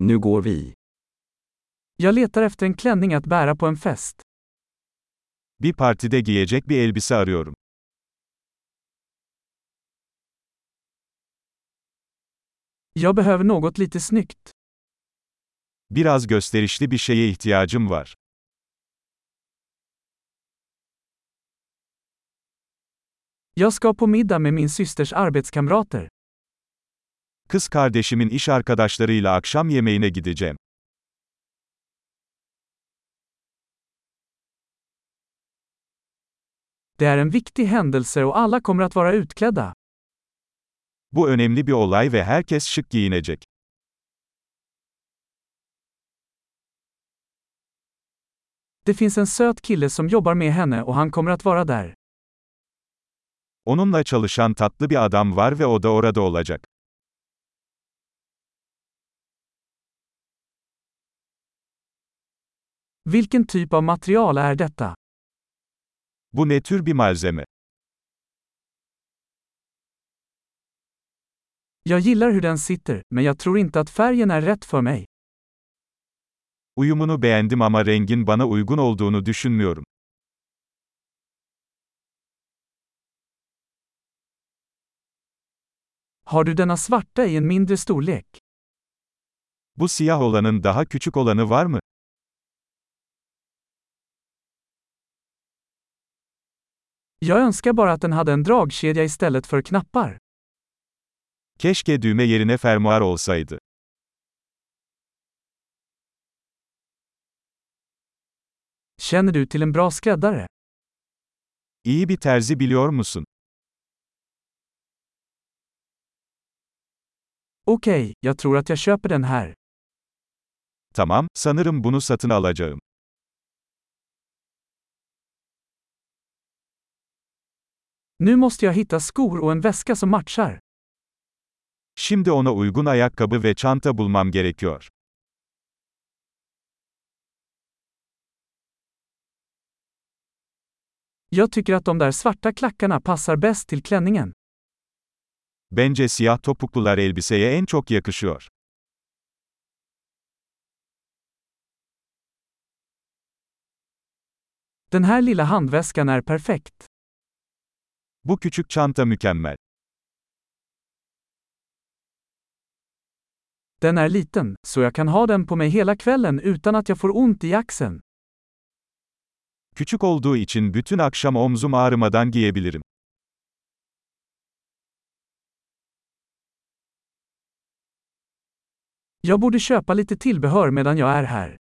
Nu går vi. Jag letar efter en klänning att bära på en fest. Bir partide giyecek bir elbise arıyorum. Jag behöver något lite snyggt. Biraz gösterişli bir şeye ihtiyacım var. Jag ska på middag med min systers arbetskamrater. Kız kardeşimin iş arkadaşlarıyla akşam yemeğine gideceğim. Det är en viktig händelse och alla kommer att vara utklädda. Bu önemli bir olay ve herkes şık giyinecek. Det finns en söt kille som jobbar med henne och han kommer att vara där. Onunla çalışan tatlı bir adam var ve o da orada olacak. Vilken typ av material är detta? Bu ne tür bir malzeme? Jag gillar hur den sitter, men jag tror inte att färgen är rätt för mig. Uyumunu beğendim ama rengin bana uygun olduğunu düşünmüyorum. Har du denna svarta i en mindre storlek? Bu siyah olanın daha küçük olanı var mı? Jag önskar bara att den hade en dragkedja istället för knappar. Keşke düğme yerine fermuar olsaydı. Känner du till en bra skräddare? İyi bir terzi biliyor musun? Okej, jag tror att jag köper den här. Tamam, sanırım bunu satın alacağım. Nu måste jag hitta skor och en väska som matchar. Şimdi ona uygun ayakkabı ve çanta bulmam gerekiyor. Jag tycker att de där svarta klackarna passar bäst till klänningen. Bence siyah topuklular elbiseye en çok yakışıyor. Den här lilla handväskan är perfekt. Bu küçük çanta mükemmel. Den är liten, så jag kan ha den på mig hela kvällen utan att jag får ont i axeln. Küçük olduğu için bütün akşam omzum ağrımadan giyebilirim. Jag borde köpa lite tillbehör medan jag är här.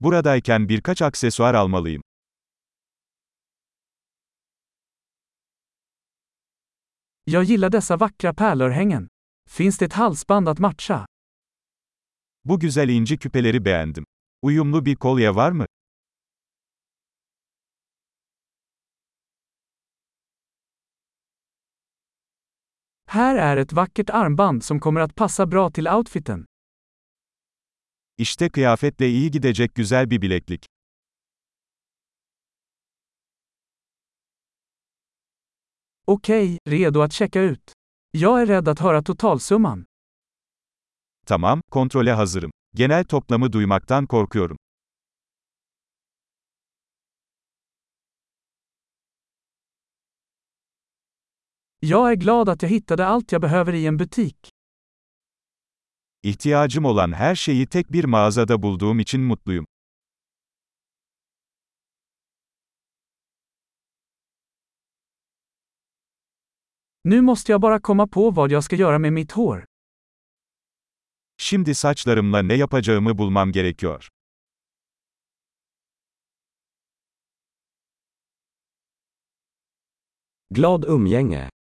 Buradayken birkaç aksesuar almalıyım. Jag gillar dessa vackra pärlörhängen. Finns det ett halsband att matcha? Bu güzel inci küpeleri beğendim. Uyumlu bir kolye var mı? Här är ett vackert armband som kommer att passa bra till outfiten. İşte kıyafetle iyi gidecek güzel bir bileklik. Okej, redo att checka ut. Jag är rädd att höra totalsumman. Tamam, kontrole hazırım. Genel toplamı duymaktan korkuyorum. Jag är glad att jag hittade allt jag behöver i en butik. İhtiyacım olan her şeyi tek bir mağazada bulduğum için mutluyum. Nu måste jag bara komma på vad jag ska göra med mitt hår. Şimdi saçlarımla ne yapacağımı bulmam gerekiyor. Glad umgänge!